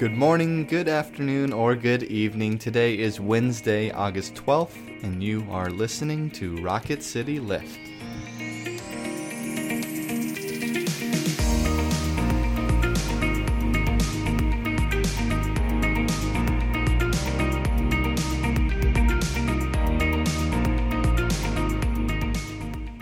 Good morning, good afternoon, or good evening. Today is Wednesday, August 12th, and you are listening to Rocket City Lift.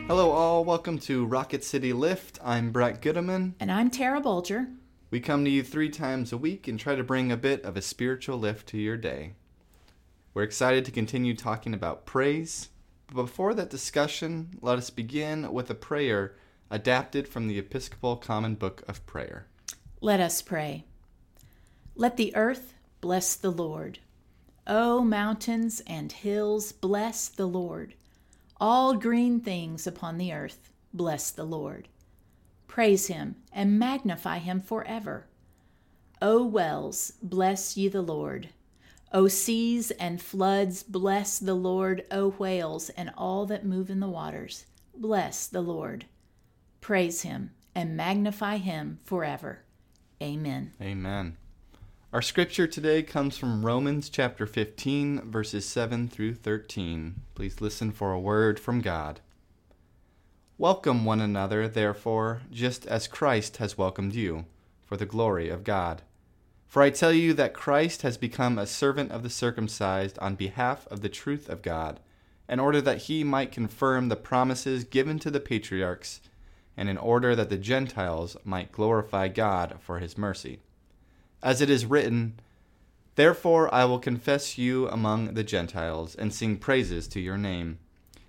Hello, all. Welcome to Rocket City Lift. I'm Brett Goodeman. And I'm Tara Bulger. We come to you three times a week and try to bring a bit of a spiritual lift to your day. We're excited to continue talking about praise, but before that discussion, let us begin with a prayer adapted from the Episcopal Common Book of Prayer. Let us pray. Let the earth bless the Lord. O mountains and hills, bless the Lord. All green things upon the earth, bless the Lord. Praise him and magnify him forever. O wells, bless ye the Lord. O seas and floods, bless the Lord. O whales and all that move in the waters, bless the Lord. Praise him and magnify him forever. Amen. Amen. Our scripture today comes from Romans chapter 15, verses 7 through 13. Please listen for a word from God. Welcome one another, therefore, just as Christ has welcomed you, for the glory of God. For I tell you that Christ has become a servant of the circumcised on behalf of the truth of God, in order that he might confirm the promises given to the patriarchs, and in order that the Gentiles might glorify God for his mercy. As it is written, Therefore I will confess you among the Gentiles, and sing praises to your name.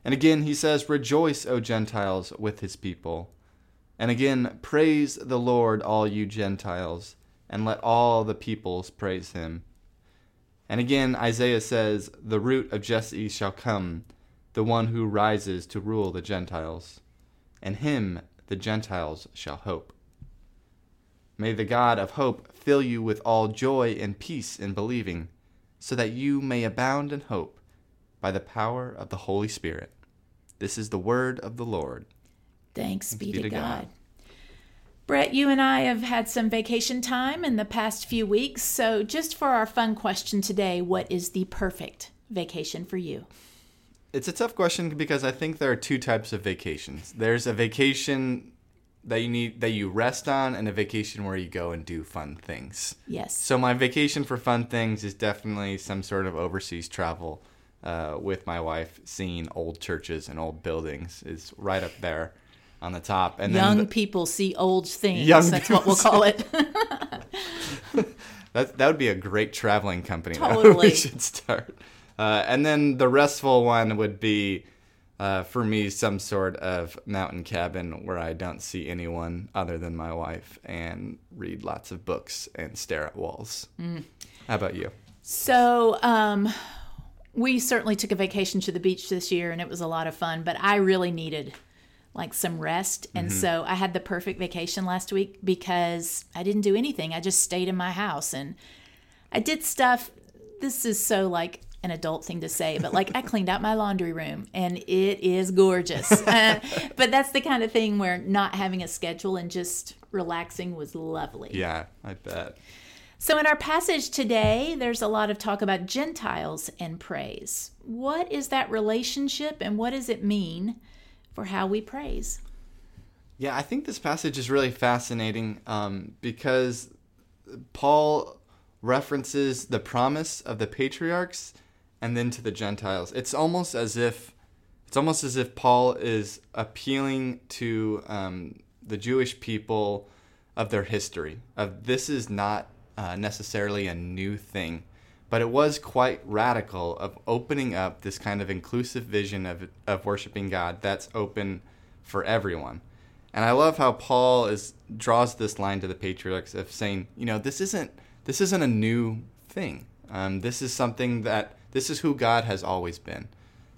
And again he says, Rejoice, O Gentiles, with his people. And again, Praise the Lord, all you Gentiles, and let all the peoples praise him. And again, Isaiah says, The root of Jesse shall come, the one who rises to rule the Gentiles. And him the Gentiles shall hope. May the God of hope fill you with all joy and peace in believing, so that you may abound in hope by the power of the Holy Spirit. This is the word of the Lord. Thanks, be, to God. God. Brett, you and I have had some vacation time in the past few weeks. So, just for our fun question today, what is the perfect vacation for you? It's a tough question because I think there are two types of vacations. There's a vacation that you need that you rest on and a vacation where you go and do fun things. Yes. So my vacation for fun things is definitely some sort of overseas travel uh, with my wife, seeing old churches and old buildings is right up there on the top. And young the, people see old things. That's what we'll call it. that that would be a great traveling company. Totally, we should start. Uh, and then the restful one would be. Uh, for me, some sort of mountain cabin where I don't see anyone other than my wife and read lots of books and stare at walls. Mm. How about you? So, um, we certainly took a vacation to the beach this year and it was a lot of fun, but I really needed like some rest. And mm-hmm. so I had the perfect vacation last week because I didn't do anything. I just stayed in my house and I did stuff. This is so like an adult thing to say, but like I cleaned out my laundry room and it is gorgeous. uh, but that's the kind of thing where not having a schedule and just relaxing was lovely. Yeah, I bet. So, in our passage today, there's a lot of talk about Gentiles and praise. What is that relationship and what does it mean for how we praise? Yeah, I think this passage is really fascinating um, because Paul references the promise of the patriarchs and then to the Gentiles. It's almost as if it's almost as if Paul is appealing to um, the Jewish people of their history. Of this is not uh, necessarily a new thing, but it was quite radical of opening up this kind of inclusive vision of, of worshiping God that's open for everyone. And I love how Paul is draws this line to the patriarchs of saying, you know, this isn't this isn't a new thing. Um, this is something that this is who God has always been.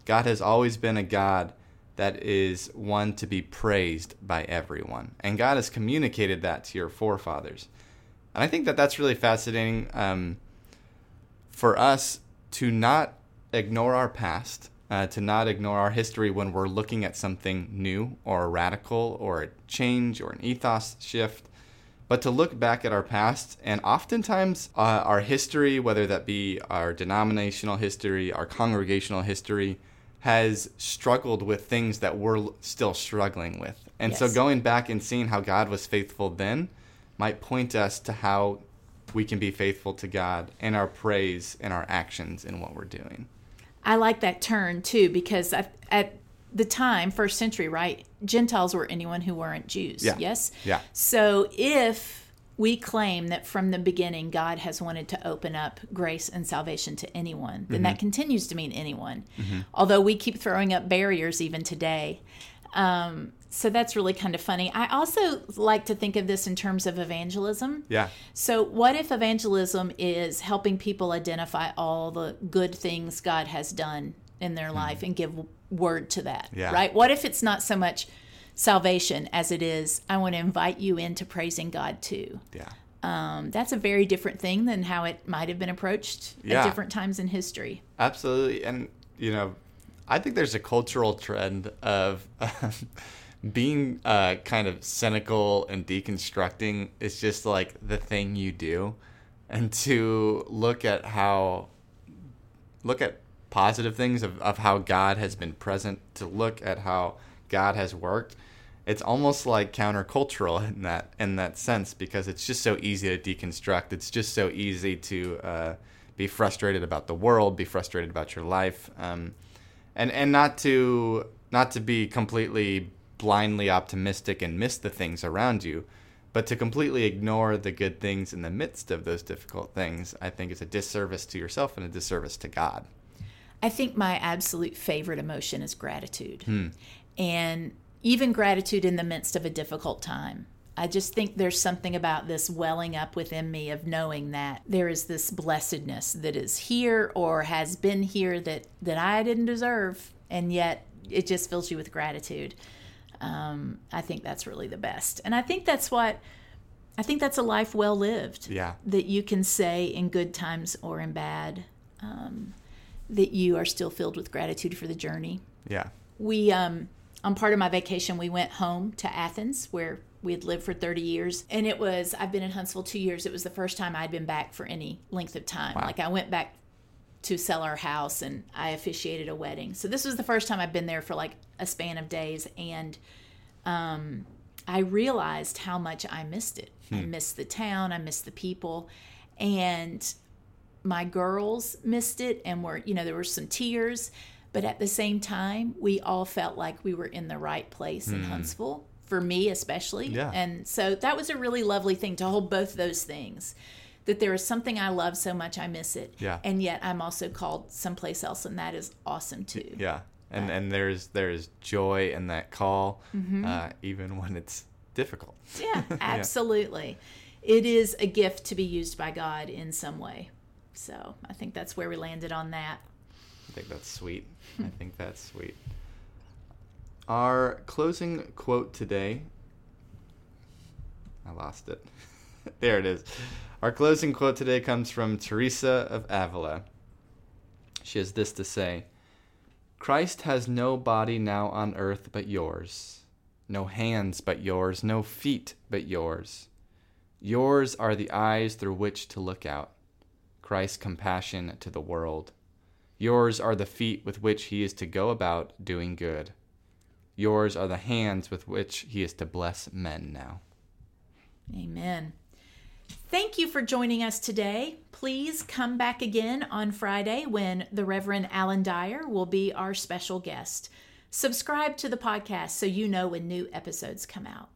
God has always been a God that is one to be praised by everyone, and God has communicated that to your forefathers. And I think that that's really fascinating um, for us to not ignore our past, uh, to not ignore our history when we're looking at something new or a radical or a change or an ethos shift, but to look back at our past and oftentimes uh, our history, whether that be our denominational history, our congregational history, has struggled with things that we're still struggling with. And so going back and seeing how God was faithful then might point us to how we can be faithful to God in our praise and our actions in what we're doing. I like that turn too because at, at the time, first century, right? Gentiles were anyone who weren't Jews. Yeah. Yes? Yeah. So if we claim that from the beginning God has wanted to open up grace and salvation to anyone, then Mm-hmm. that continues to mean anyone. Although we keep throwing up barriers even today. Um, so that's really kind of funny. I also like to think of this in terms of evangelism. Yeah. So, what if evangelism is helping people identify all the good things God has done in their life and give word to that? Yeah. Right? What if it's not so much salvation as it is, I want to invite you into praising God too? Yeah. Um, that's a very different thing than how it might have been approached Yeah. at different times in history. Absolutely. And, you know, I think there's a cultural trend of being uh, kind of cynical and deconstructing is just like the thing you do. And to look at how, look at positive things of, of how God has been present, to look at how God has worked. It's almost like countercultural in that in that sense because it's just so easy to deconstruct. It's just so easy to uh, be frustrated about the world, be frustrated about your life, um, and and not to not to be completely blindly optimistic and miss the things around you, but to completely ignore the good things in the midst of those difficult things. I think is a disservice to yourself and a disservice to God. I think my absolute favorite emotion is gratitude. Hmm. And even gratitude in the midst of a difficult time. I just think there's something about this welling up within me of knowing that there is this blessedness that is here or has been here that, that I didn't deserve. And yet it just fills you with gratitude. Um, I think that's really the best. And I think that's what, I think that's a life well lived Yeah. that you can say in good times or in bad, um, that you are still filled with gratitude for the journey. Yeah. We, um, on part of my vacation, we went home to Athens where we had lived for 30 years. And it was, I've been in Huntsville two years. It was the first time I'd been back for any length of time. Like I went back to sell our house and I officiated a wedding. So this was the first time I've been there for like a span of days. And um, I realized how much I missed it. I missed the town, I missed the people. And my girls missed it and were, you know, there were some tears. But at the same time, we all felt like we were in the right place in Huntsville, for me especially. Yeah. And so that was a really lovely thing to hold both those things. That there is something I love so much I miss it. Yeah. And yet I'm also called someplace else, and that is awesome too. Yeah, and and there's there's joy in that call, uh, even when it's difficult. Yeah, absolutely. It is a gift to be used by God in some way. So I think that's where we landed on that. I think that's sweet. I think that's sweet. Our closing quote today. I lost it. there it is. Our closing quote today comes from Teresa of Avila. She has this to say Christ has no body now on earth but yours, no hands but yours, no feet but yours. Yours are the eyes through which to look out, Christ's compassion to the world. Yours are the feet with which he is to go about doing good. Yours are the hands with which he is to bless men now. Amen. Thank you for joining us today. Please come back again on Friday when the Reverend Alan Dyer will be our special guest. Subscribe to the podcast so you know when new episodes come out.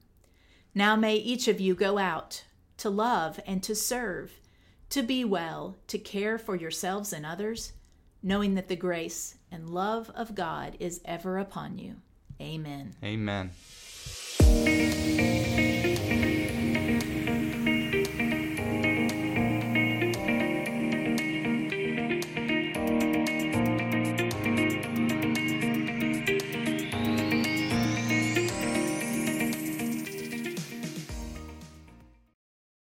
Now may each of you go out to love and to serve, to be well, to care for yourselves and others, knowing that the grace and love of God is ever upon you. Amen. Amen.